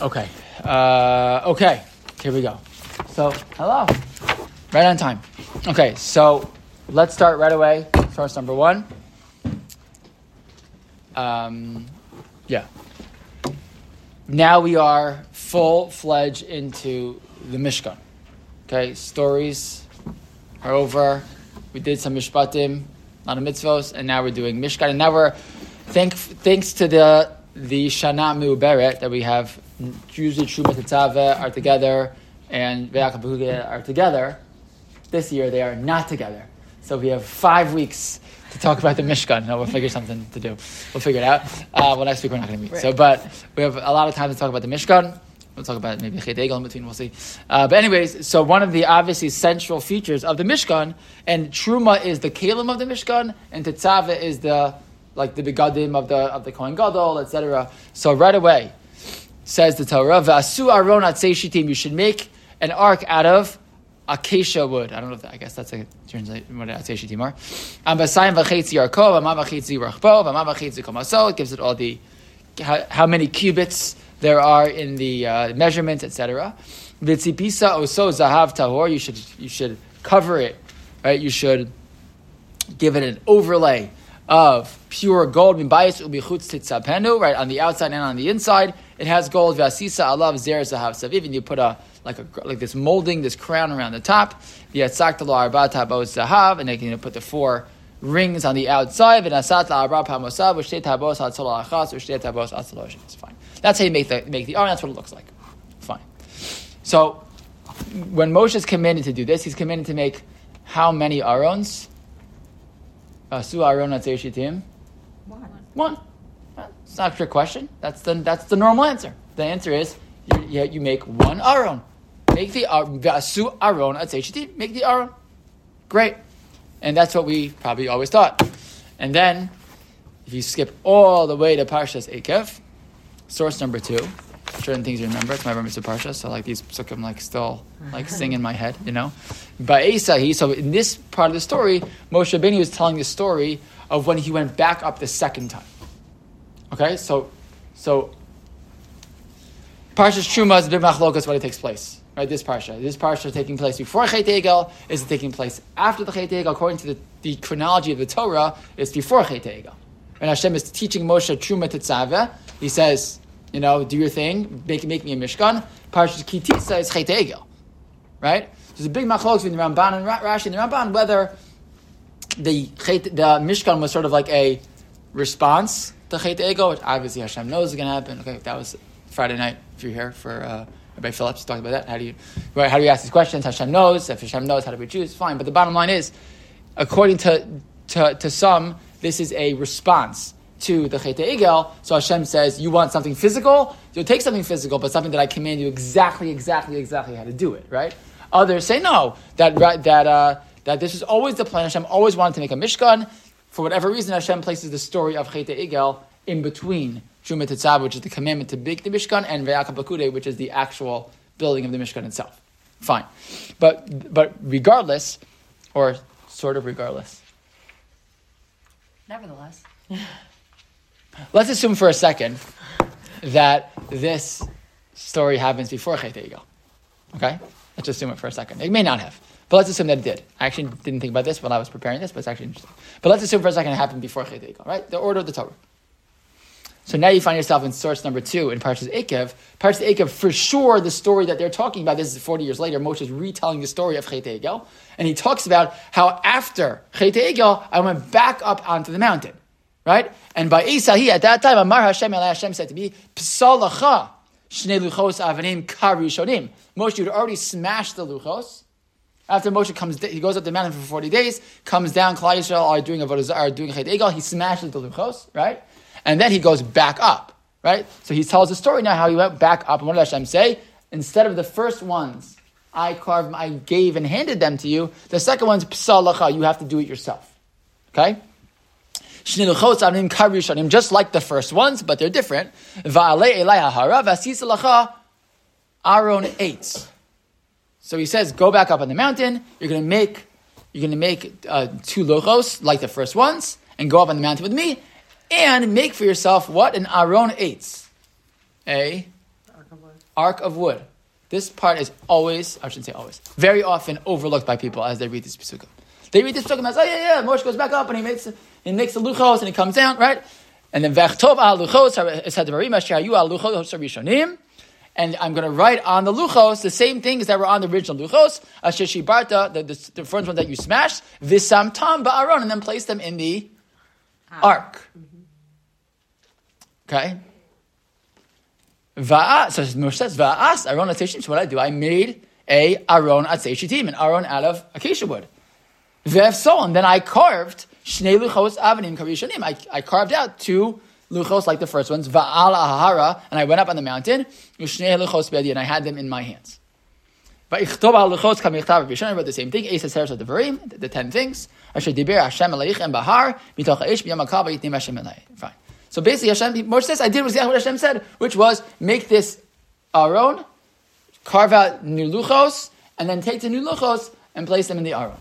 Okay. Uh, okay. Here we go. So, hello. Right on time. Okay, so let's start right away. Source number one. Um, yeah. Now we are full fledged into the Mishkan. Okay, stories are over. We did some mishpatim, a lot of mitzvos, and now we're doing Mishkan. And now we're, thank, thanks to the the Shana Mu'beret that we have, usually Truma Tetzaveh are together and Ve'akabuge are together. This year they are not together. So we have five weeks to talk about the Mishkan. No, we'll figure something to do. We'll figure it out. Uh, well, next week we're not going to meet. Right. So, but we have a lot of time to talk about the Mishkan. We'll talk about maybe Chet in between. We'll see. Uh, but anyways, so one of the obviously central features of the Mishkan, and Truma is the Kalim of the Mishkan, and Tetzaveh is the like the begadim of the of the Kohen Gadol, etc. So right away, says the Torah, "Vasu aron shitim." You should make an ark out of acacia wood. I don't know if that, I guess that's a translation what shitim are. Ambasayim v'chetzi arkov, amam v'chetzi rachbo, amam v'chetzi. It gives it all the how, how, many cubits there are in the uh, measurements, etc. V'tzipisa oso zahav tahor. You should you should cover it, right? You should give it an overlay of pure gold, bias will chutz titzapenu, right on the outside and on the inside. It has gold. Vasisa alav zer zahav saviv, and you put a like a like this molding, this crown around the top. V'yatzak lo arba tabos zahav, and they can put the four rings on the outside. V'nasat la arba pamosav v'shtei tabos hatzol achas v'shtei tabos hatzol It's fine. That's how you make the make the aron. That's what it looks like. Fine. So when Moshe is commanded to do this, he's commanded to make how many arons? Asu Aron Shitim? One. One. It's not a trick question. That's the, that's the normal answer. The answer is you, you, make one Aron. Make the Asu Aron Shitim. Make the Aron. Great. And that's what we probably always thought. And then, if you skip all the way to Parshas Ekev, source number two, certain things you remember. It's my Bar Mitzvah Parsha, so like these psukim like still like sing in my head, you know. But Esahi, so in this part of the story, Moshe Beni was telling the story of when he went back up the second time. Okay, so so Parshas Truma is big machlokas when it takes place. Right, this parsha. This parsha is taking place before Chet Egel. Is it taking place after the Chet Egel? According to the, the chronology of the Torah, it's before Chet Egel. And Hashem is teaching Moshe Truma Tetzaveh. He says, you know, do your thing, make, make me a Mishkan. Parshas Kitisa is Chet Egel, right? There's a big machlok between the Ramban and Rashi and the Ramban whether the the Mishkan was sort of like a response to Chet Egel, which obviously Hashem knows is going to happen. Okay, that was Friday night. If you're here for uh, Rabbi Phillips talked about that. How do you right, how do you ask these questions? Hashem knows. If Hashem knows, how do we choose? Fine. But the bottom line is, according to to, to some, this is a response to the Chet Egel. So Hashem says, you want something physical? You'll take something physical, but something that I command you exactly, exactly, exactly how to do it, right? Others say no, that, that, uh, that this is always the plan. Hashem always wanted to make a Mishkan. For whatever reason, Hashem places the story of Chet Egel in between Truma Tetzaveh, which is the commandment to make the Mishkan, and Ve'aka Bakude, which is the actual building of the Mishkan itself. Fine. But, but regardless, or sort of regardless. Nevertheless. Let's assume for a second that this story happens before Chet Egel. Okay? Let's assume it for a second. It may not have. But let's assume that it did. I actually didn't think about this when I was preparing this, but it's actually interesting. But let's assume for a second it happened before Chet Egel, right? The order of the Torah. So now you find yourself in source number two in Parshas Ekev. Parshas Ekev, for sure, the story that they're talking about, this is 40 years later, Moshe is retelling the story of Chet Egel. And he talks about how after Chet Egel, I went back up onto the mountain right? And by Isahi, at that time, Amar Hashem, Hashem said to me, Psalacha, Shnei Luchos Avanim Karishonim. Moshe, you'd already smashed the Luchos. After Moshe comes, he goes up the mountain for 40 days, comes down, Klal Yisrael are doing a are doing Chet Egel, he smashes the Luchos, right? And then he goes back up, right? So he tells the story now how he went back up. And what did Hashem say? Instead of the first ones, I carved, I gave and handed them to you. The second one's psalacha, you have to do it yourself. Okay? Just like the first ones, but they're different. Aaron ate. So he says, go back up on the mountain. You're going to make, you're going to make uh, two luchos like the first ones, and go up on the mountain with me, and make for yourself what an Aaron ate, a. Ark of wood. This part is always, I shouldn't say always, very often overlooked by people as they read this psukim. They read this psukim as, oh yeah, yeah, Moshe goes back up and he makes he makes the luchos and he comes down, right? And then v'chtov al luchos hayu al luchos rishonim. And I'm going to write on the luchos the same things that were on the original luchos, asher shibarta, the, the, the first one that you smashed, visam tam ba'aron, and then place them in the ark. Mm-hmm. Okay? Va'as, so Moshe says, Va'as, Aron Atzei So what I do, I made a Aron Atzei Shitim, an Aron out of acacia wood. Ve'ef so, and then I carved Shnei Luchos Avanim Karishanim. I, I carved out two luchos like the first ones, Va'al Ahara, and I went up on the mountain, Shnei Luchos Bedi, and I had them in my hands. Va'ichtov al luchos kamichtav Rishon, I wrote the same thing, Eis Haseres of the ten things, Asher Diber Hashem Aleichem Bahar, Mitoch Eish B'yam HaKava Yitnim Hashem Elei. Fine. So basically, Hashem, Moshe says, I did exactly what Hashem said, which was make this Aron, carve out new luchos, and then take the new luchos and place them in the Aron.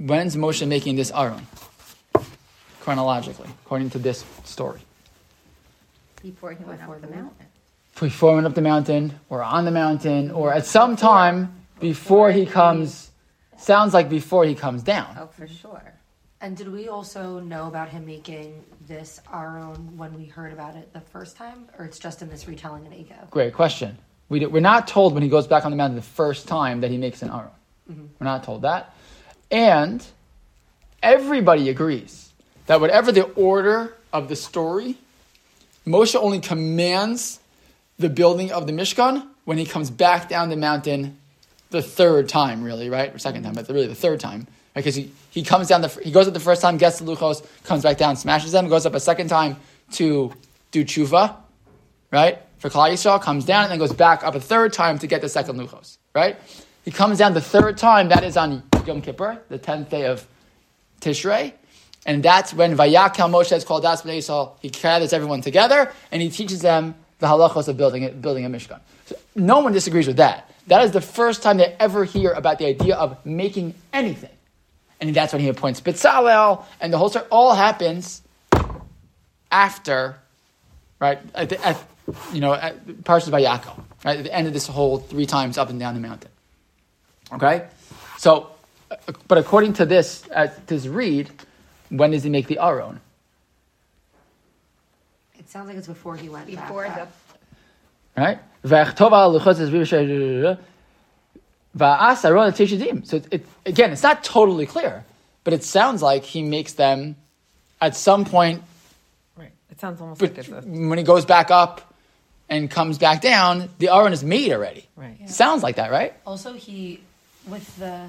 When's Moshe making this Aron? Chronologically, according to this story. Before he went up the mountain. Before he went up the mountain, or on the mountain, or at some time before he comes, sounds like before he comes down. Oh, for sure. And did we also know about him making this aron when we heard about it the first time, or it's just in this retelling in Ego? Great question. We do, we're not told when he goes back on the mountain the first time that he makes an Aron. Mm-hmm. We're not told that. And everybody agrees that whatever the order of the story, Moshe only commands the building of the Mishkan when he comes back down the mountain the third time, really, right? Or second time, but really the third time. Because he, he comes down, the, he goes up the first time, gets the Luchos, comes back down, smashes them, goes up a second time to do tshuva, right? For Klal Yisrael, comes down and then goes back up a third time to get the second Luchos, right? He comes down the third time, that is on Yom Kippur, the 10th day of Tishrei. And that's when Vayakel Moshe is called Das Yisrael. He gathers everyone together and he teaches them the halachos of building, building a Mishkan. So no one disagrees with that. That is the first time they ever hear about the idea of making anything. And that's when he appoints Bitzalel, and the whole story all happens after, right, at the, at, you know, at Parshas Vayakel, right, at the end of this whole three times up and down the mountain. Okay? So, but according to this, uh, this read, when does he make the Aron? It sounds like it's before he went Before back the. Right? V'achtov al luchos es v'yishay- Va'as aron tishadim. So it, it, again, it's not totally clear, but it sounds like he makes them at some point Right. It sounds almost but like it's a when he goes back up and comes back down, the aron is made already. right. Sounds like that, right? Also, he with the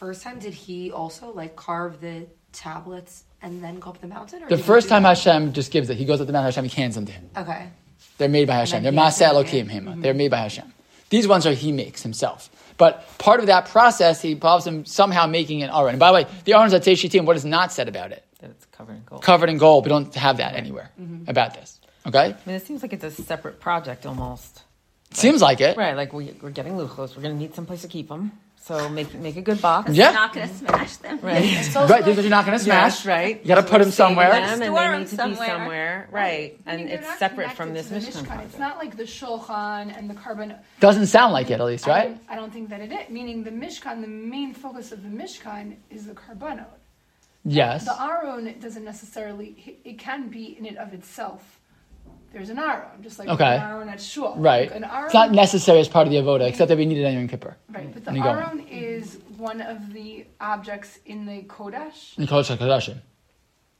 first time, did he also like carve the tablets and then go up the mountain? Or The first time that? Hashem just gives it, he goes up the mountain, Hashem, he hands them to him. Okay. They're made by Hashem. They're then he Maseh has to Elokim make Hema. They're made by Hashem. These ones are he makes himself. But part of that process, he involves him somehow making an aron. And by the way, the aron's at Teishitim, what is not said about it? That it's covered in gold. Covered in gold. We don't have that anywhere mm-hmm. about this. Okay? I mean, it seems like it's a separate project almost. Seems like it. Right. Like we, we're getting luchos. We're going to need some place to keep them. So make make a good box. Yeah. You're not going to smash them. Right. It's Right, these are you're not going to smash. Yes, right. You got to put them somewhere. Them and Store they 'em need to somewhere. be somewhere. Right. I mean, And it's separate from this to the Mishkan. It's not like the Shulchan and the korban. Doesn't sound like it, at least, I right? don't, I don't think that it is. Meaning the Mishkan, the main focus of the Mishkan is the korbanot. Yes. The Aron doesn't necessarily. It can be in and of itself. There's an Aron, just like Okay. an Aron at Shul. Right. An Aron, It's not necessary as part of the avoda, except that we need it on Yom Kippur. Right, but the. Aron is one of the objects in the Kodesh. In Kodesh HaKodashim.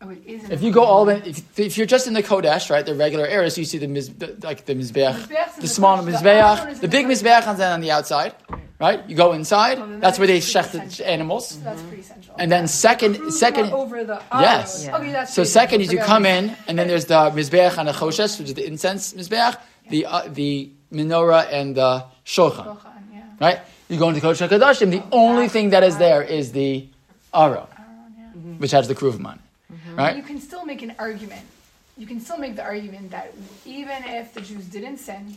Oh, it is. in If you go all the way, if, if you're just in the Kodesh, right, the regular areas, you see the, miz, the like the mizbeach, the the small Kodesh. The mizbeach, the big the mizbeach is on the outside, right? You go inside. Oh, then That's where they is pretty shech the essential. animals, So that's pretty essential. and then second, Who's second, not over the Aron? Yes. Yeah. Okay, that's so second is you come in, and then there's the mizbeach and the choshes, which is the incense mizbeach, the uh, the menorah and the shulchan, Shulchan, yeah. right? You go into Kodesh HaKodashim, the only thing that is there is the aron, Aron, which has the kruvim on it, Mm-hmm. You right? can still make an argument. You can still make the argument that even if the Jews didn't sin,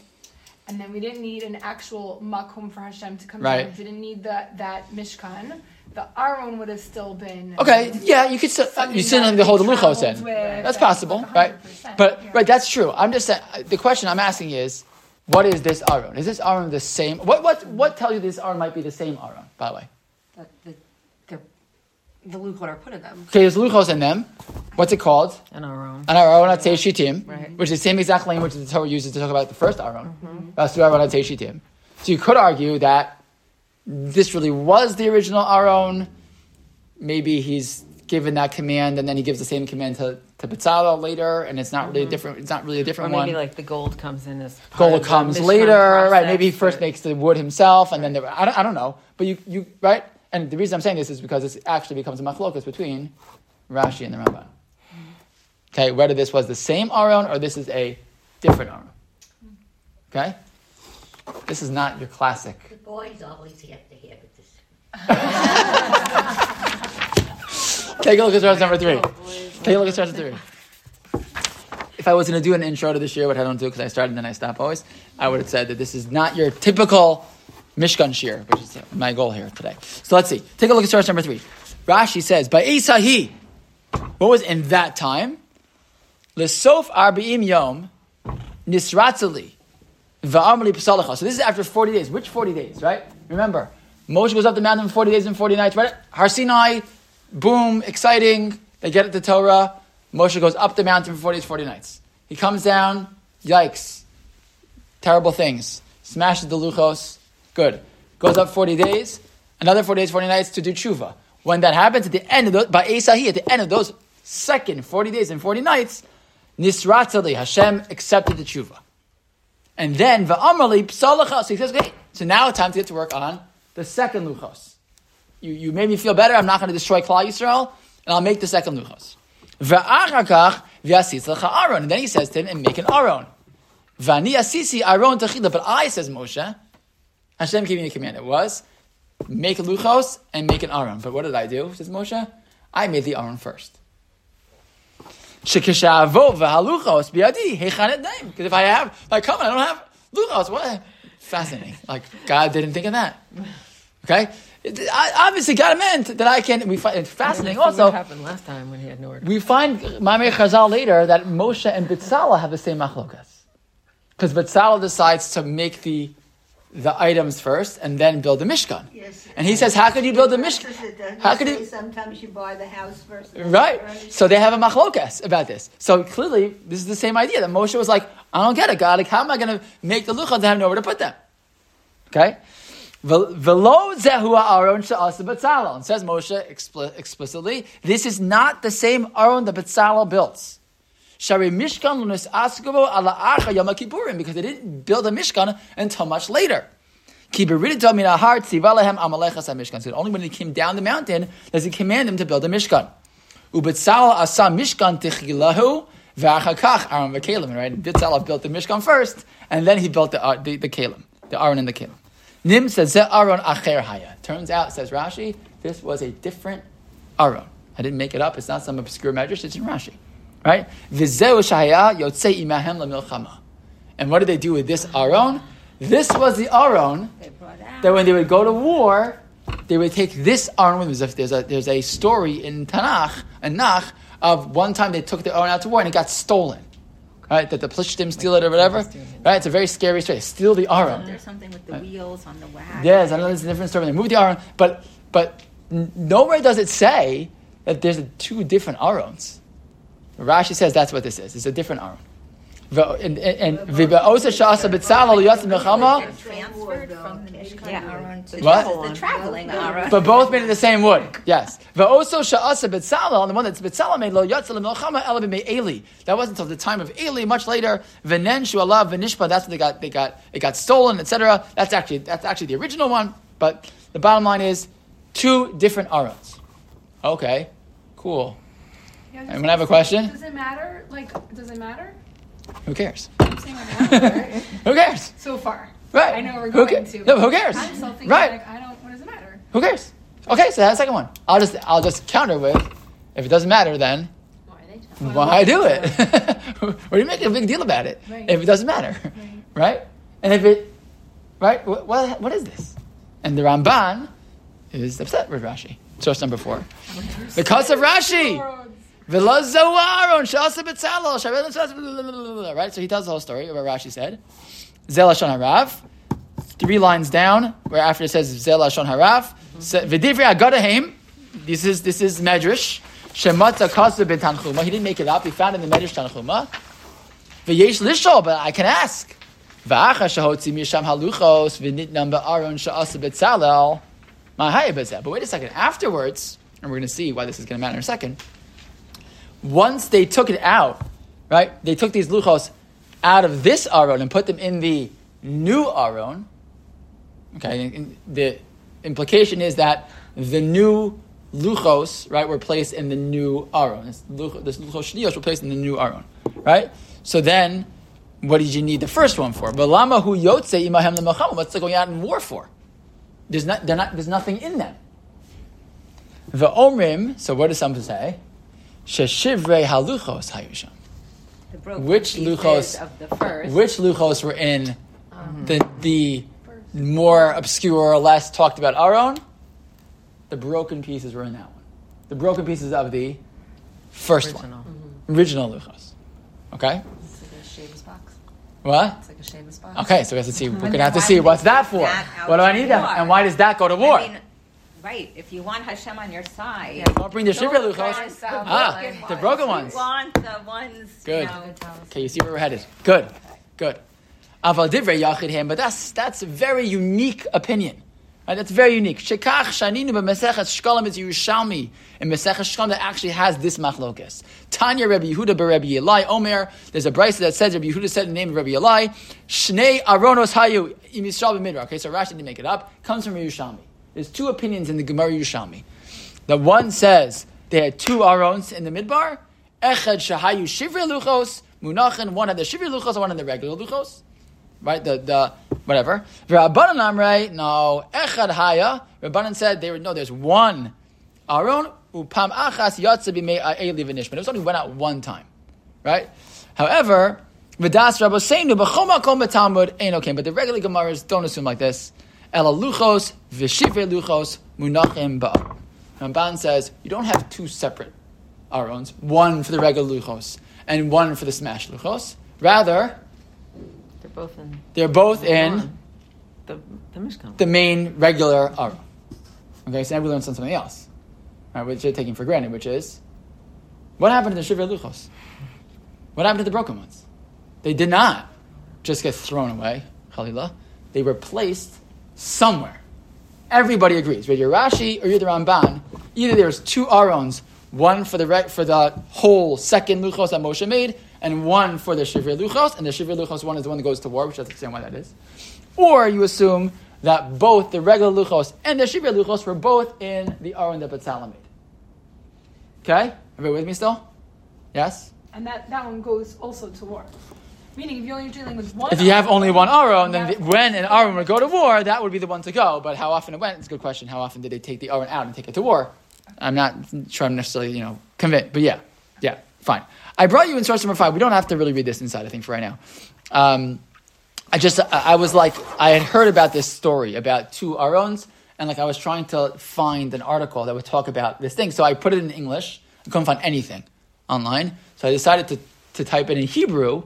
and then we didn't need an actual makom for Hashem to come Right. down, didn't need that that mishkan, the Aron would have still been. Okay, yeah, you could still uh, you still that have to hold the they luchos traveled in. That's possible, was right? But yeah. right, that's true. I'm just saying. The question I'm asking is, what is this aron? Is this aron the same? What what what tells you this aron might be the same aron? By the way, That the, the, the luchot are put in them. okay, there's luchos in them. What's it called? And our own. An aron at shitim, Right. which is the same exact language that the Torah uses to talk about the first aron. Mm-hmm. That's the aron at shitim. So you could argue that this really was the original aron. Maybe he's given that command, and then he gives the same command to to Betzalel later, and it's not really a different. It's not really a Or different maybe one. like the gold comes in as part Gola of comes Mishkan later, right? Maybe he first but- makes the wood himself, and then the, I, don't, I don't know. But you, you right? And the reason I'm saying this is because this actually becomes a machlokas between Rashi and the Ramban. Okay, whether this was the same Aron or this is a different Aron. Okay, this is not your classic. The boys always have to have it this. Take a look at source number three. Take a look at source three. If I was going to do an intro to this year, what I don't do because I start and then I stop always, I would have said that this is not your typical Mishkan shiur, which is my goal here today. So let's see. Take a look at source number three. Rashi says, by Esahi, what was in that time? Lesof arbiim yom nisratzali va'amli psalacha. So this is after 40 days. Which 40 days, right? Remember, Moshe goes up the mountain for 40 days and 40 nights, right? Har Sinai, boom, exciting. They get at the Torah. Moshe goes up the mountain for 40 days, 40 nights. He comes down, yikes, terrible things. Smashes the luchos, good. Goes up 40 days, another 40 days, 40 nights to do tshuva. When that happens at the end of those, by Esahi, at the end of those second 40 days and 40 nights, Nisratali, Hashem accepted the tshuva. And then, Va'amrali, psalacha. So he says, okay, so now it's time to get to work on the second luchos. You, you made me feel better, I'm not going to destroy Klal Yisrael, and I'll make the second luchos. Va'achakach, v'yasis lecha aron. And then he says to him, and make an aron. Vani asisi aron tachila. But I, says Moshe, Hashem gave me a command. It was, make a luchos and make an aron. But what did I do, says Moshe? I made the aron first. Shekishavo v'haluchos biadi hechanet name. Because if I have, if I come and I don't have luchos, what? Fascinating. Like God didn't think of that. Okay, I, obviously God meant that I can. We find it's fascinating. What Also, happened last time when he had no order? we find Mamei Chazal later that Moshe and Betzalel have the same machlokas. Because Betzalel decides to make the the items first and then build the Mishkan. Yes. And he says, how could you build the Mishkan? How could you- Sometimes you buy the house first. Right. So they have a machlokas about this. So clearly, this is the same idea that Moshe was like, I don't get it, God. Like, how am I going to make the luchos and have nowhere to put them? Okay? Velo zehu aron she'asa Betzalel. And says Moshe expli- explicitly, this is not the same aron that Betzalel built. Shari Mishkan lunas asgavo ala acha Yom Kippurim, because they didn't build a Mishkan until much later. So only when he came down the mountain does he command them to build a Mishkan. Ubetzal asa Mishkan tichilahu v'achakach aron v'kelim. Right? Betzalel built the Mishkan first, and then he built the, uh, the, the Kalim, the Aron and the Kalim. Nim says, aron acher haya. Turns out, says Rashi, this was a different Aron. I didn't make it up. It's not some obscure medrash. It's in Rashi. Right? V'zeu shahaya yotzei imahem lamilchama. And what did they do with this aron? This was the Aron They brought out. that when they would go to war, they would take this aron with them. There's a, there's a story in Tanakh, in Nach, of one time they took the aron out to war and it got stolen. Right? That the Plishtim steal it or whatever. Right? It's a very scary story. Steal the Aron. There's something with the wheels on the wagon. Yes, I know there's a different story. They moved the Aron, but but nowhere does it say that there's two different Arons. Rashi says that's what this is. It's a different Aron. Ve- And and v'be'osa sha'asa b'tzalel yatz milchama. Transferred from the Mishkan Aron to What? the traveling Aron. But both made of the same wood. Yes. Ve'oso sha'asa b'tzalel, and the one that's b'tzalel made lo yatz milchama ela b'mei Eli. That wasn't until the time of Eli, much later. V'nen shu'alav v'nishpa. That's what they got. They got. It got stolen, etc. That's actually that's actually the original one. But the bottom line is two different arons. Okay. Cool. Yeah, Anyone have a question? Does it matter? Like, does it matter? Who cares? I'm saying it matters. Who cares? so far. Right. I know we're Who going ca- to. No, who cares? I'm still thinking, Right. like, I don't, what does it matter? Who cares? Okay, so that's the second one. I'll just I'll just counter with, if it doesn't matter, then Why are they why do it? what are you making a big deal about it Right. if it doesn't matter, right? And if it, right? What, what, what is this? And the Ramban is upset with Rashi. Source number four. Because of Rashi. Right, so he tells the whole story of what Rashi said. Zel Lashon Harav. Three lines down, where after it says Zel Lashon Harav. V'divrei Agadahem. This is this is Medrash. Shematza kasu b'tanchuma. He didn't make it up. He found it in the Medrash Tanchuma. V'yesh lishol, but I can ask. V'acha shahotzi misham haluchos v'nitnam ba'aron sha'asa b'zeh. But wait a second. Afterwards, and we're going to see why this is going to matter in a second. Once they took it out, right? They took these luchos out of this aron and put them in the new aron. Okay, the implication is that the new luchos, right, were placed in the new aron. This luch- this luchos shniyos were placed in the new aron, right? So then, what did you need the first one for? Balama hu yotze imahem lemacham. What's going out in war for? There's not, not, there's nothing in them. The omrim. So what does some say? Sheshivrei haluchos hayusham. Which pieces luchos- Of the first. Which luchos were in um, the the more obscure, or less talked about Aron? The broken pieces were in that one. The broken pieces of the first Original. one, original luchos. Okay, It's like a shemos box. what? It's like a shemos box. Okay, so we have to see. We're then gonna have to see what's that for. that What do I need that? And why does that go to war? I mean, right. If you want Hashem on your side, Don't bring the shivra luchos. Ah, broken the ones. broken You ones. want the ones. Good. You know, Okay, you see where we're headed. Good, good. Aval divrei yachid him, but that's that's a very unique opinion. Right, that's very unique. Shekach shaninu b'meseches shkolim is Yerushalmi in meseches shkolim that actually has this machlokes. Tanya Rebbe Yehuda beRebbe Yelai Omer. There's a brisa that says Rebbe Yehuda said the name of Rebbe Yelai. Shnei aronos hayu im Yisrael b'midbar. Okay, so Rashi didn't make it up. Comes from Yerushalmi. There's two opinions in the Gemara Yerushalmi. The one says they had two arons in the midbar. Echad shahayu shivri luchos munachin. One had the shivri luchos, one had the regular luchos. Right, the the whatever. Rabbanan amrei no echad haya. Rabbanan said they were no. There's one aron upam achas yatsa b'mei eli v'nishman. It was only went out one time, right? However, v'das rabboseinu b'chol makom b'talmud ain't okay. But the regular gemaras don't assume like this. Ela luchos v'shivri luchos munachim ba'aron. Ramban says you don't have two separate arons, one for the regular luchos and one for the smash luchos. Rather, They're both in they're both in the, the Mishkan. the main regular aron. Okay, so now we learned something else, right, which you're taking for granted, which is what happened to the shivra luchos? What happened to the broken ones? They did not just get thrown away, Khalila. They were placed somewhere. Everybody agrees. Whether you're Rashi or you're the Ramban, either there's two arons, one for the re- for the whole second luchos that Moshe made, and one for the shivri luchos, and the shivri luchos one is the one that goes to war, which I explain why that is. Or you assume that both the regular luchos and the shivri luchos were both in the aron that Batzalel made. Okay, everybody with me still? Yes. And that, that one goes also to war. Meaning, if you're only dealing with one. If you have only one aron, then Yeah. when an aron would go to war, that would be the one to go. But how often it went? It's a good question. How often did they take the aron out and take it to war? I'm not sure I'm necessarily, you know, convinced. But yeah, yeah, fine. I brought you in source number five. We don't have to really read this inside, I think, for right now. Um, I just, I, I was like, I had heard about this story about two arons, and like I was trying to find an article that would talk about this thing. So I put it in English. I couldn't find anything online. So I decided to, to type it in Hebrew,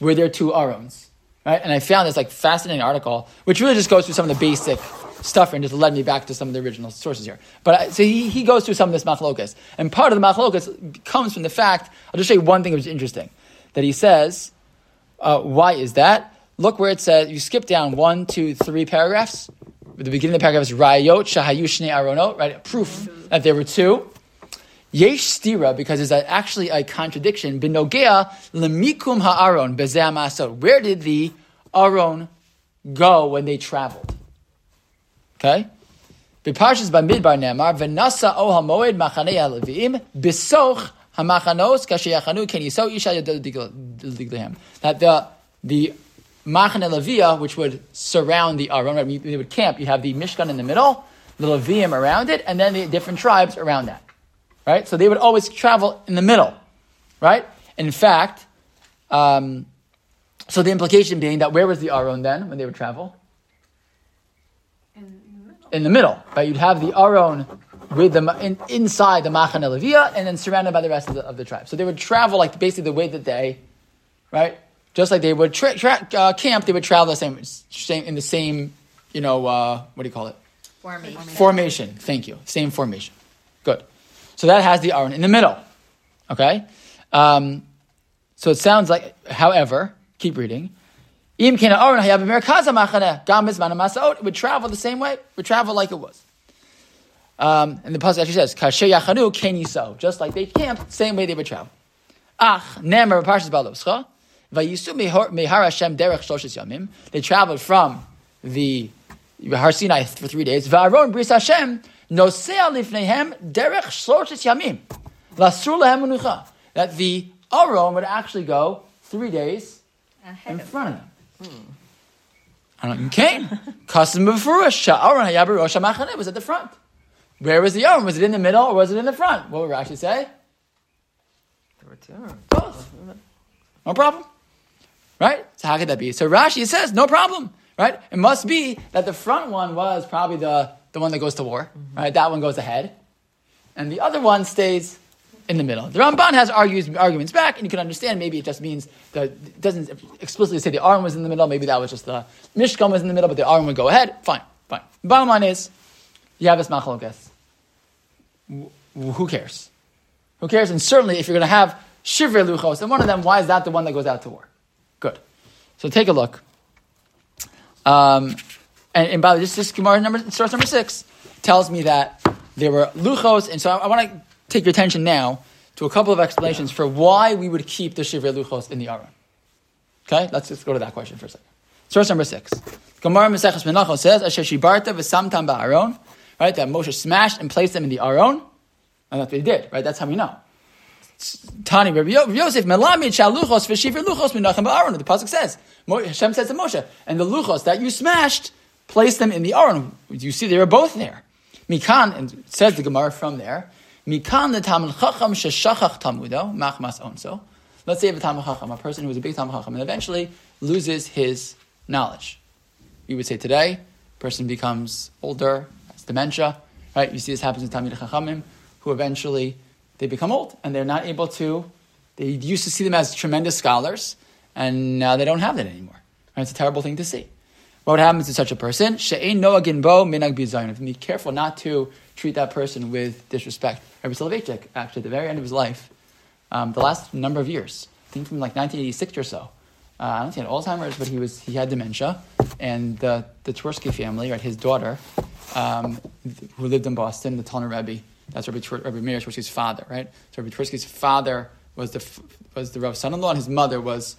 were there two arons? Right? And I found this like fascinating article, which really just goes through some of the basic stuff and just led me back to some of the original sources here. But I, so he, he goes through some of this machlokas. And part of the machlokas comes from the fact, I'll just show you one thing which is interesting, that he says, uh, why is that? Look where it says, you skip down one, two, three paragraphs. At the beginning of the paragraph is Rayot Shahayu Shnei Aronot, right? Proof that there were two. Yesh stira, because a, actually a contradiction. Binogea lemikum ha'aron bezeh masot. Where did the aron go when they traveled? Okay? B'parshas b'midbar nemar v'nasa o hamoed machanei ha'leviim b'soch ha'machanos kasheyachanu ken yisou isha yododiglihem. That the, the Machane Levia, which would surround the Aron, right? they would camp. You have the Mishkan in the middle, the Levium around it, and then the different tribes around that. Right? So they would always travel in the middle. Right? In fact, um, so the implication being that where was the Aron then when they would travel? In the middle. In the middle. Right? You'd have the Aron with the in, inside the Machane Levia and then surrounded by the rest of the, of the tribe. So they would travel like basically the way that they, right? Just like they would tra- tra- uh, camp, they would travel the same, same in the same, you know, uh, what do you call it? Formation. Formation. Thank you. Same formation. So that has the Aron in the middle. Okay. Um, so it sounds like, however, keep reading. It would travel the same way. It would travel like it was. Um, and the passage actually says, "Kasher yachanu ken yisau," just like they camped, same way they would travel. Ach vayisu. They traveled from the Har Sinai for three days. Nosea lifnehem derech shloshes yamim. Lasur lehem unucha. That the Aron would actually go three days Ahead in of front of them. I don't know. Okay. Custom of Sha'aron hayaber rosh hamachane was at the front. Where was the Aron? Was it in the middle or was it in the front? What would Rashi say? There were two. Both. No problem. Right? So how could that be? So Rashi says, no problem. Right? It must be that the front one was probably the, the one that goes to war. Right? That one goes ahead. And the other one stays in the middle. The Ramban has argues, arguments back, and you can understand maybe it just means that it doesn't explicitly say the Aron was in the middle. Maybe that was just the Mishkan was in the middle, but the Aron would go ahead. Fine, fine. Bottom line is, you have this machlokas. Who cares? Who cares? And certainly, if you're going to have shivrei luchos, and one of them, why is that the one that goes out to war? Good. So take a look. Um, and, and by the way, this, Gemara number, source number six tells me that there were luchos, and so I, I want to take your attention now to a couple of explanations for why we would keep the shivrei luchos in the aron. Okay, let's just go to that question for a second. Source number six. Gemara Maseches Menachos says, "Asher shibarta v'samtam ba'aron." Right, that Moshe smashed and placed them in the aron, and that's what he did. Right, that's how we know. Tani Rabbi Yo- Yosef Melamid Shaluchos v'Shivir Luchos Menachem Ba'aron. The pasuk says, Hashem says to Moshe, and the luchos that you smashed, place them in the aron. You see, they were both there. Mikan, and says the Gemara from there. Mikan the Talmud Chacham sheshachach Talmudo machmas onso. Let's say a Talmud Chacham, a person who was a big Talmud Chacham, and eventually loses his knowledge. You would say today, person becomes older, has dementia, right? You see this happens in Talmud Chachamim, who eventually they become old and they're not able to. They used to see them as tremendous scholars, and now they don't have that anymore. Right? It's a terrible thing to see. What happens to such a person? She'ein noagin bo minag bizayin. Be careful not to treat that person with disrespect. Rabbi Soloveitchik, actually, at the very end of his life, um, the last number of years, I think from like 1986 or so, uh, I don't think he had Alzheimer's, but he was he had dementia, and the the family, right, his daughter, um, who lived in Boston, the Talne Rebbe, that's Rabbi, Twer- Rabbi Meir father, right? So Rabbi Twersky's father was the was the Rav's son-in-law, and his mother was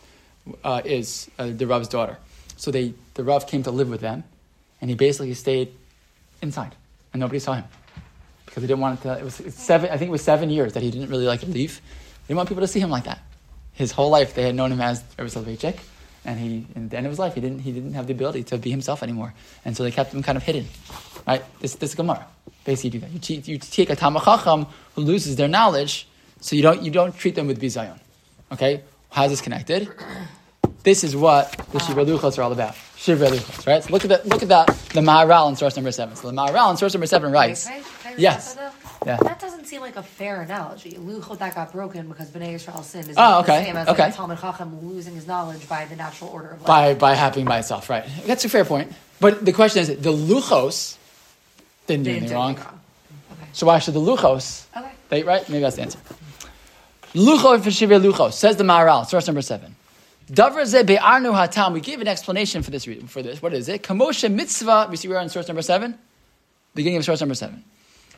uh, is uh, the Rav's daughter. So they the Rav came to live with them, and he basically stayed inside, and nobody saw him because he didn't want to. It was seven. I think it was seven years that he didn't really like to leave. He didn't want people to see him like that. His whole life, they had known him as Rabbi Soloveitchik, and he, in the end of his life, he didn't, he didn't have the ability to be himself anymore, and so they kept him kind of hidden. Right? This, this is Gemara. Basically, you do that. You, you take a Talmud Chacham who loses their knowledge, so you don't, you don't treat them with bizayon. Okay? How's this connected? This is what the Shiva ah. Luchos are all about. Shiva Luchos, right? So look at that. Look at that. The Maharal in source number seven. So the Maharal in source number seven writes. Can I- can I Yes. that. Yeah. That doesn't seem like a fair analogy. Luchot that got broken because Bnei Yisrael sinned is Oh, okay, the same as okay. like Talmud Chacham losing his knowledge by the natural order of life. by by happening by itself, right? That's a fair point. But the question is, the luchos didn't do anything didn't wrong. wrong. Okay. So why should the luchos? Okay. They, right? Maybe that's the answer. Luchos for shivir luchos says the Maharal, source number seven. Davar ze be'arnu hatam. We gave an explanation for this. For this, what is it? Kamosha mitzvah. We see we're on source number seven, beginning of source number seven.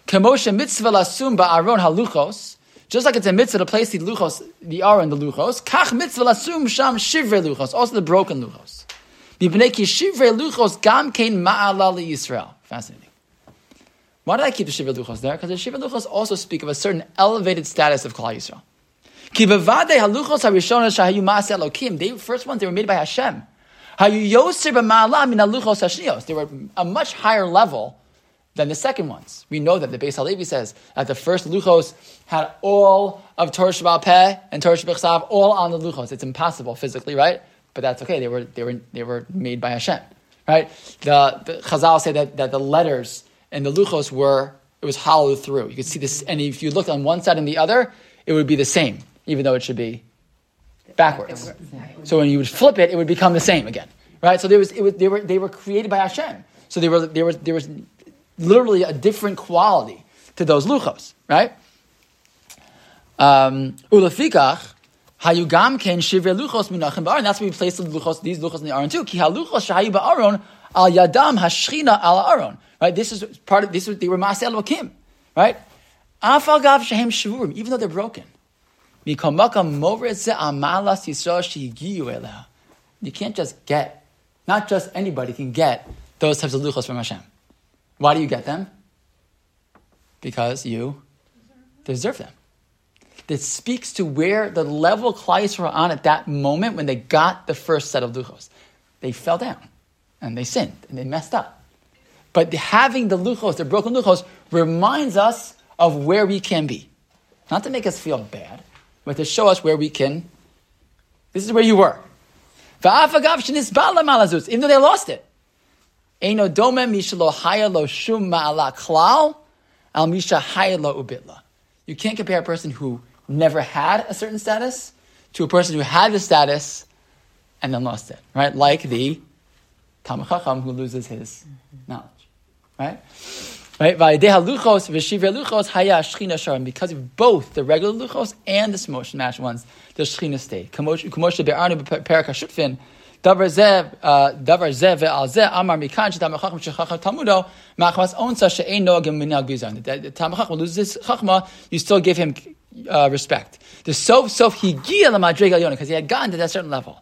Kamosha mitzvah lasum ba'aron haluchos. Just like it's a mitzvah to place the luchos, the aron, the luchos. Kach mitzvah lasum sham shivrei luchos. Also the broken luchos. Mipnei ki shivrei luchos gam kein ma'ala li Yisrael. Fascinating. Why did I keep the shivrei luchos there? Because the shivrei luchos also speak of a certain elevated status of Klal Yisrael. Bevade haluchos harishona shahayu Elokim. First ones they were made by Hashem. B'ma'ala min haluchos hashnios. They were a much higher level than the second ones. We know that the Beis Halevi says that the first luchos had all of Torah Sheb'al Peh and Torah Shabbat all on the luchos. It's impossible physically, right? But that's okay. They were they were they were made by Hashem, right? The, the Chazal say that, that the letters and the luchos were it was hollowed through. You could see this, and if you looked on one side and the other, it would be the same, even though it should be backwards. So when you would flip it, it would become the same again, right? So there was, it was they were they were created by Hashem. So there were there was there was literally a different quality to those luchos, right? Um, Ulafikach. Hayugam ken shivre luchos munachim ba'aron. That's why we place the luchos, these luchos in the aron too. Ki haluchos shahayu ba'aron al yadam hashchina al aron. Right. This is part of this. Was, they were masel wakim. Right. Afal gav shehem shavurim. Even though they're broken. You can't just get. Not just anybody can get those types of luchos from Hashem. Why do you get them? Because you deserve them that speaks to where the level Klai were on at that moment when they got the first set of luchos. They fell down and they sinned and they messed up. But having the luchos, the broken luchos, reminds us of where we can be. Not to make us feel bad, but to show us where we can. This is where you were. Even though they lost it. Eino dome mishalo haya lo shum ma'ala klal al misha haya ubitla. You can't compare a person who never had a certain status to a person who had the status and then lost it, right? Like the Talmud Chacham who loses his knowledge, right? Right? Because of both the regular Luchos and the smosh mash ones, the Shechina stay. Kamosha Be'arnu Perak HaShutfin. Davar uh, ve'al amar machmas onsa. The tam chachma, you still give him uh, respect. The sof sof higia la because he had gotten to that certain level.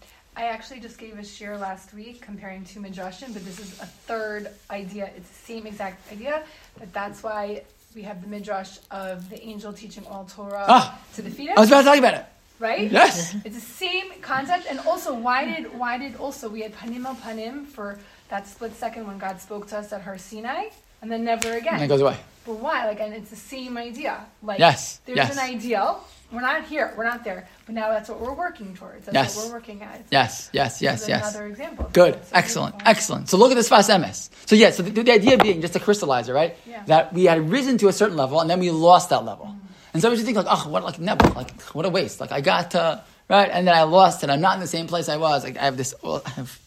I actually just gave a share last week comparing to midrashim, but this is a third idea. It's the same exact idea, but that's why we have the midrash of the angel teaching all Torah Ah, to the fetus. I was about to you about it. right? Yes. It's the same concept, and also why did why did also we had panim al panim for that split second when God spoke to us at Har Sinai, and then never again. And it goes away. But why? Like, and it's the same idea. Like, Yes, there's yes. an ideal. We're not here. We're not there. But now that's what we're working towards. That's Yes. what we're working at. It's Yes, yes, this yes, is yes. Another example. Good, so excellent, excellent. So look at this Sfas Emes. So yeah, so the, the idea being just to crystallize it, right? Yeah. That we had risen to a certain level and then we lost that level. Mm-hmm. And sometimes you think like, oh, what like never, like what a waste. Like I got to right, and then I lost and I'm not in the same place I was. Like I have this. Well, I have,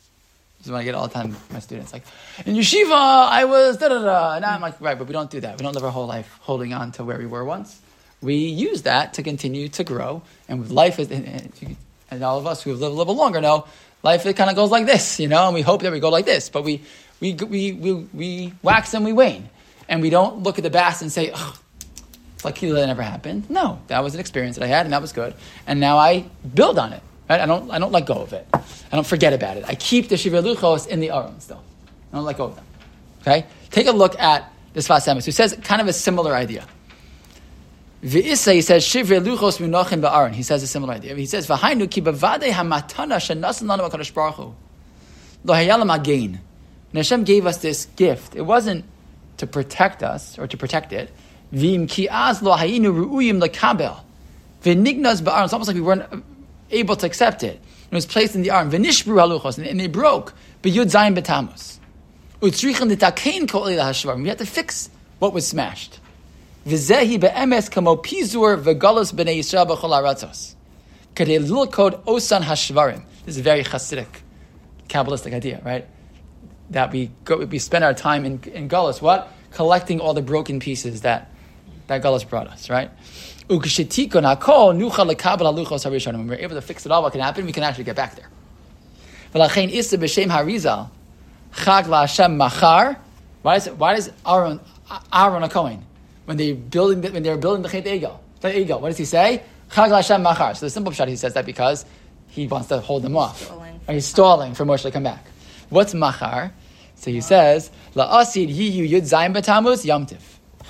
this is what I get all the time. My students like in yeshiva, I was da da da, and I'm like right, but we don't do that. We don't live our whole life holding on to where we were once. We use that to continue to grow, and with life is. And all of us who have lived a little longer know life it kind of goes like this, you know, and we hope that we go like this, but we we we we, we wax and we wane, and we don't look at the past and say, oh, it's like that never happened. No, that was an experience that I had, and that was good, and now I build on it. Right? I don't I don't let go of it. I don't forget about it. I keep the shiva luchos in the aron still. I don't let go of them. Okay, take a look at this Sfas Emes, who says kind of a similar idea. He says, Shivre luchos munachim ba'aron. He says a similar idea. He says, V'hainu ki bavade hamatana shenasan lanu HaKadosh Baruch Hu. Lo hayalam again. Hashem gave us this gift. It wasn't to protect us or to protect it. V'im ki az ru'uyim lekabel. V'nignas ba'aron. It's almost like we weren't able to accept it. It was placed in the arm. V'nishbru haluchos. And they broke. B'yud zayin betamus. Utzrichen litakein kol ila hashvarim. We had to fix what was smashed. V'zehi be'emes kamo pizur v'galus b'nei Yisrael b'chol haratzos. Kadei lulkod osan hashvarim. This is a very Hasidic, Kabbalistic idea, right? That we go, we spend our time in, in Gullus, what? Collecting all the broken pieces that, that Gullus brought us, right? Ukeshetikon hakol nucha lekabel haluchos harishonim. When we're able to fix it all, what can happen? We can actually get back there. V'lachein issa b'shem harizal. Chag la'Hashem machar. Why does why does Aaron Aaron a Cohen when they building the, when they were building the Chet Egel? The Egel. What does he say? Chag machar. So the simple shot he says that because he wants to hold them off. Stalling. He's stalling for Moshe to come back. What's machar? So he says la'asid yiyu yud zayin b'tamuz yomtiv.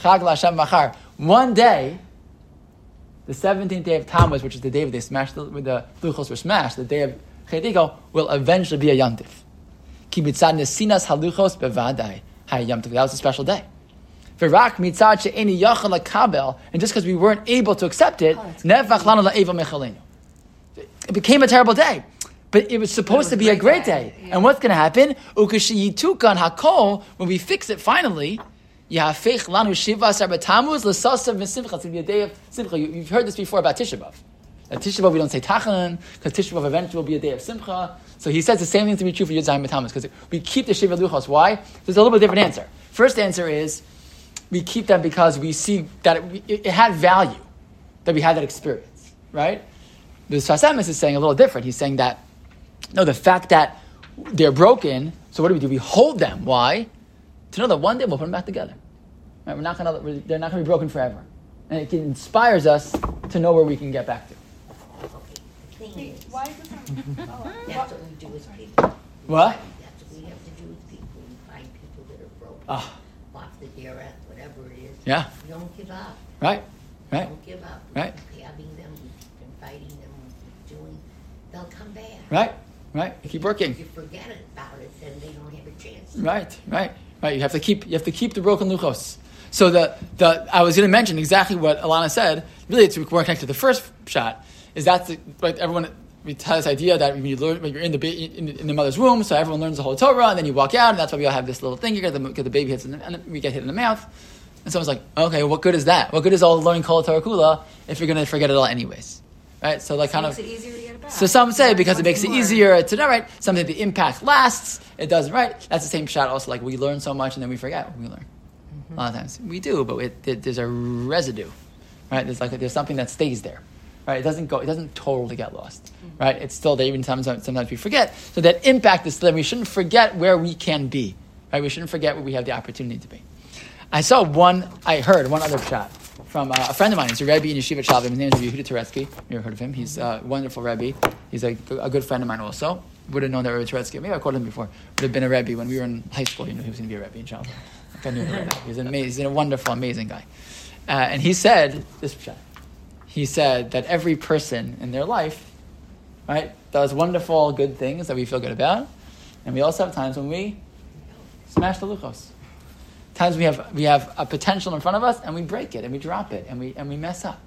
Chag machar. one day, the 17th day of Tammuz, which is the day where they smashed the, where the luchos were smashed, the day of Chediko, will eventually be a yantif. Ki mitzad nesinas haluchos bevadai hay yantif. That was a special day. V'rak mitzad she'eni yachal kabel, and just because we weren't able to accept it, oh, nefach lanu la'eva mechalenu. It became a terrible day. But it was supposed was to be a great day, day. And what's going to happen? Ukashiyitukan hakol, when we fix it finally, Yahafech lanu shiva asar Tammuz l'sason v'simcha. It's going to be a day of simcha. You- You've heard this before about Tisha B'av. At Tisha B'av we don't say tachan because Tisha B'av eventually will be a day of simcha. So he says the same thing to be true for Yud Zayin Tammuz because we keep the shivrei luchos. Why? There's a little bit different answer. First answer is we keep them because we see that it, it, it had value that we had that experience, right? The Sfas Emes is saying a little different. He's saying that no, the fact that they're broken. So what do we do? We hold them. Why? To know that one day we'll put them back together. Right? We're not gonna. we're- They're not going to be broken forever, and it inspires us to know where we can get back to. Okay, the thing Wait, is, why is this on? Oh, that's what we do as people. What? That's what we have to do as people. We find people that are broken, Ah. off the derech, whatever it is. Yeah. We Don't give up. Right. Right. Don't give up. We Right. keep having them, we keep inviting them, we keep doing, they'll come back. Right. Right. You keep working. If you forget about it, then they don't have a chance. Right, right, right. You have to keep you have to keep the broken luchos. So the the I was going to mention exactly what Alana said. Really, it's more connected to the first pshat. Is that the, like everyone we tell this idea that when you learn when you're in the in, in the mother's womb, so everyone learns the whole Torah, and then you walk out, and that's why we all have this little thing. You get the, get the baby hits, the, and we get hit in the mouth. And someone's like, okay, what good is that? What good is all learning Kol Torah Kula if you're going to forget it all anyways? Right. So like kind Makes of it easier to get it back. so some say because it makes it more. easier to know, right? Something the impact lasts, it doesn't, right? That's the same pshat also, like we learn so much and then we forget what we learn. Mm-hmm. A lot of times. We do, but it, it, there's a residue, right? There's like, there's something that stays there, right? It doesn't go, it doesn't totally get lost, mm-hmm. right? It's still there, even sometimes, sometimes we forget. So that impact is still there. We shouldn't forget where we can be, right? We shouldn't forget where we have the opportunity to be. I saw one, I heard one other pshat from uh, a friend of mine. He's a Rebbe in Yeshiva Shaalvim. His name is Yehuda Turetsky. You ever heard of him? He's a wonderful Rebbe. He's a, a good friend of mine also. Would have known that Rebbe Turetsky. Maybe I called him before. Would have been a Rebbe when we were in high school. You knew he was going to be a Rebbe in Shaalvim. Like I knew him. He's an amazing, he's a wonderful, amazing guy. Uh, and he said, this. He said that every person in their life, right, does wonderful, good things that we feel good about. And we also have times when we smash the luchos times we have we have a potential in front of us and we break it and we drop it and we and we mess up.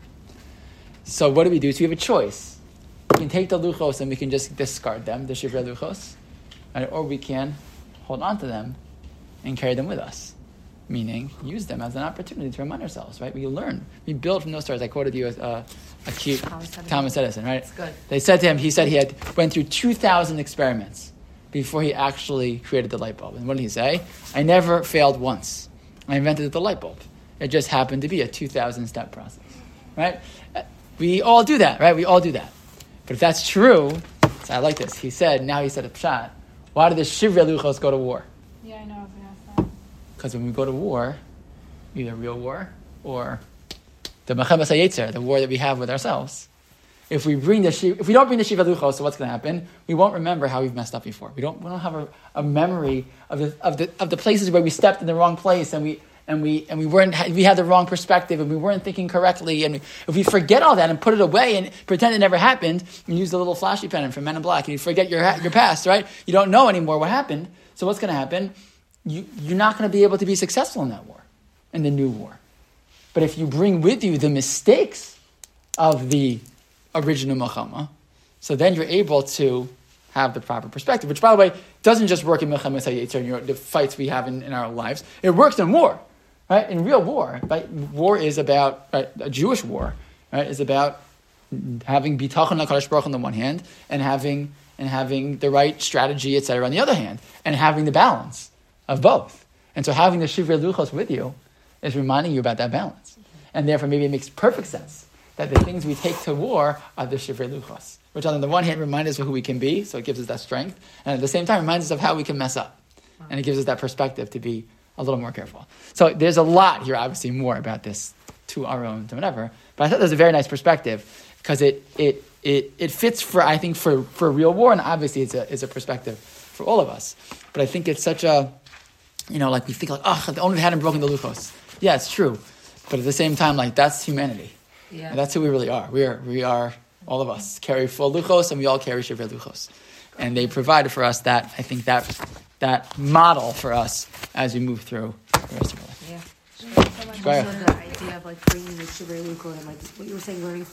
So what do we do? So we have a choice. We can take the luchos and we can just discard them, the shivrei luchos, right? or we can hold on to them and carry them with us. Meaning, use them as an opportunity to remind ourselves, right? We learn, we build from those stories. I quoted you as uh, a cute Thomas Edison. Thomas Edison, right? Good. They said to him, he said he had went through two thousand experiments before he actually created the light bulb. And what did he say? I never failed once. I invented the light bulb. It just happened to be a two thousand step process, right? Uh, We all do that, right? We all do that. But if that's true, so I like this. He said, now he said a pshat. Why did the Shivrei Luchos go to war? Yeah, I know. I was gonna ask that. Because when we go to war, either real war or the Milchemes HaYetzer, the war that we have with ourselves, if we bring the Shiv, if we don't bring the Shivrei Luchos, so what's going to happen? We won't remember how we've messed up before. We don't, we don't have a, a memory of the, of, the, of the places where we stepped in the wrong place and we, and we, and we, weren't, we had the wrong perspective and we weren't thinking correctly. And if we forget all that and put it away and pretend it never happened, and use the little flashy pen from Men in Black and you forget your, your past, right? You don't know anymore what happened. So what's going to happen? You, you're not going to be able to be successful in that war, in the new war. But if you bring with you the mistakes of the original milchamah, so then you're able to have the proper perspective, which, by the way, doesn't just work in milchamah the fights we have in, in our lives. It works in war, right? In real war, right? War is about, right? a Jewish war, right? Is about having bitachon HaKadosh Baruch on the one hand, and having, and having the right strategy, etc., on the other hand, and having the balance of both. And so having the Shivrei Luchos with you is reminding you about that balance. And therefore, maybe it makes perfect sense that the things we take to war are the Shivrei Luchos, which on the one hand remind us of who we can be, so it gives us that strength, and at the same time reminds us of how we can mess up. And it gives us that perspective to be a little more careful. So there's a lot here, obviously, more about this to our own, to whatever. But I thought that was a very nice perspective because it, it, it, it fits for, I think, for, for real war, and obviously it's a, it's a perspective for all of us. But I think it's such a, you know, like we think like, oh, if only hadn't broken the luchos. Yeah, it's true. But at the same time, like that's humanity. Yeah. And that's who we really are. We are we are all of us carry full luchos, and we all carry shivrei luchos. And they provided for us that I think that that model for us as we move through the rest of our life. Yeah. Go ahead. Also the idea of like bringing the Shivrei Luchos and like what you were saying, learning from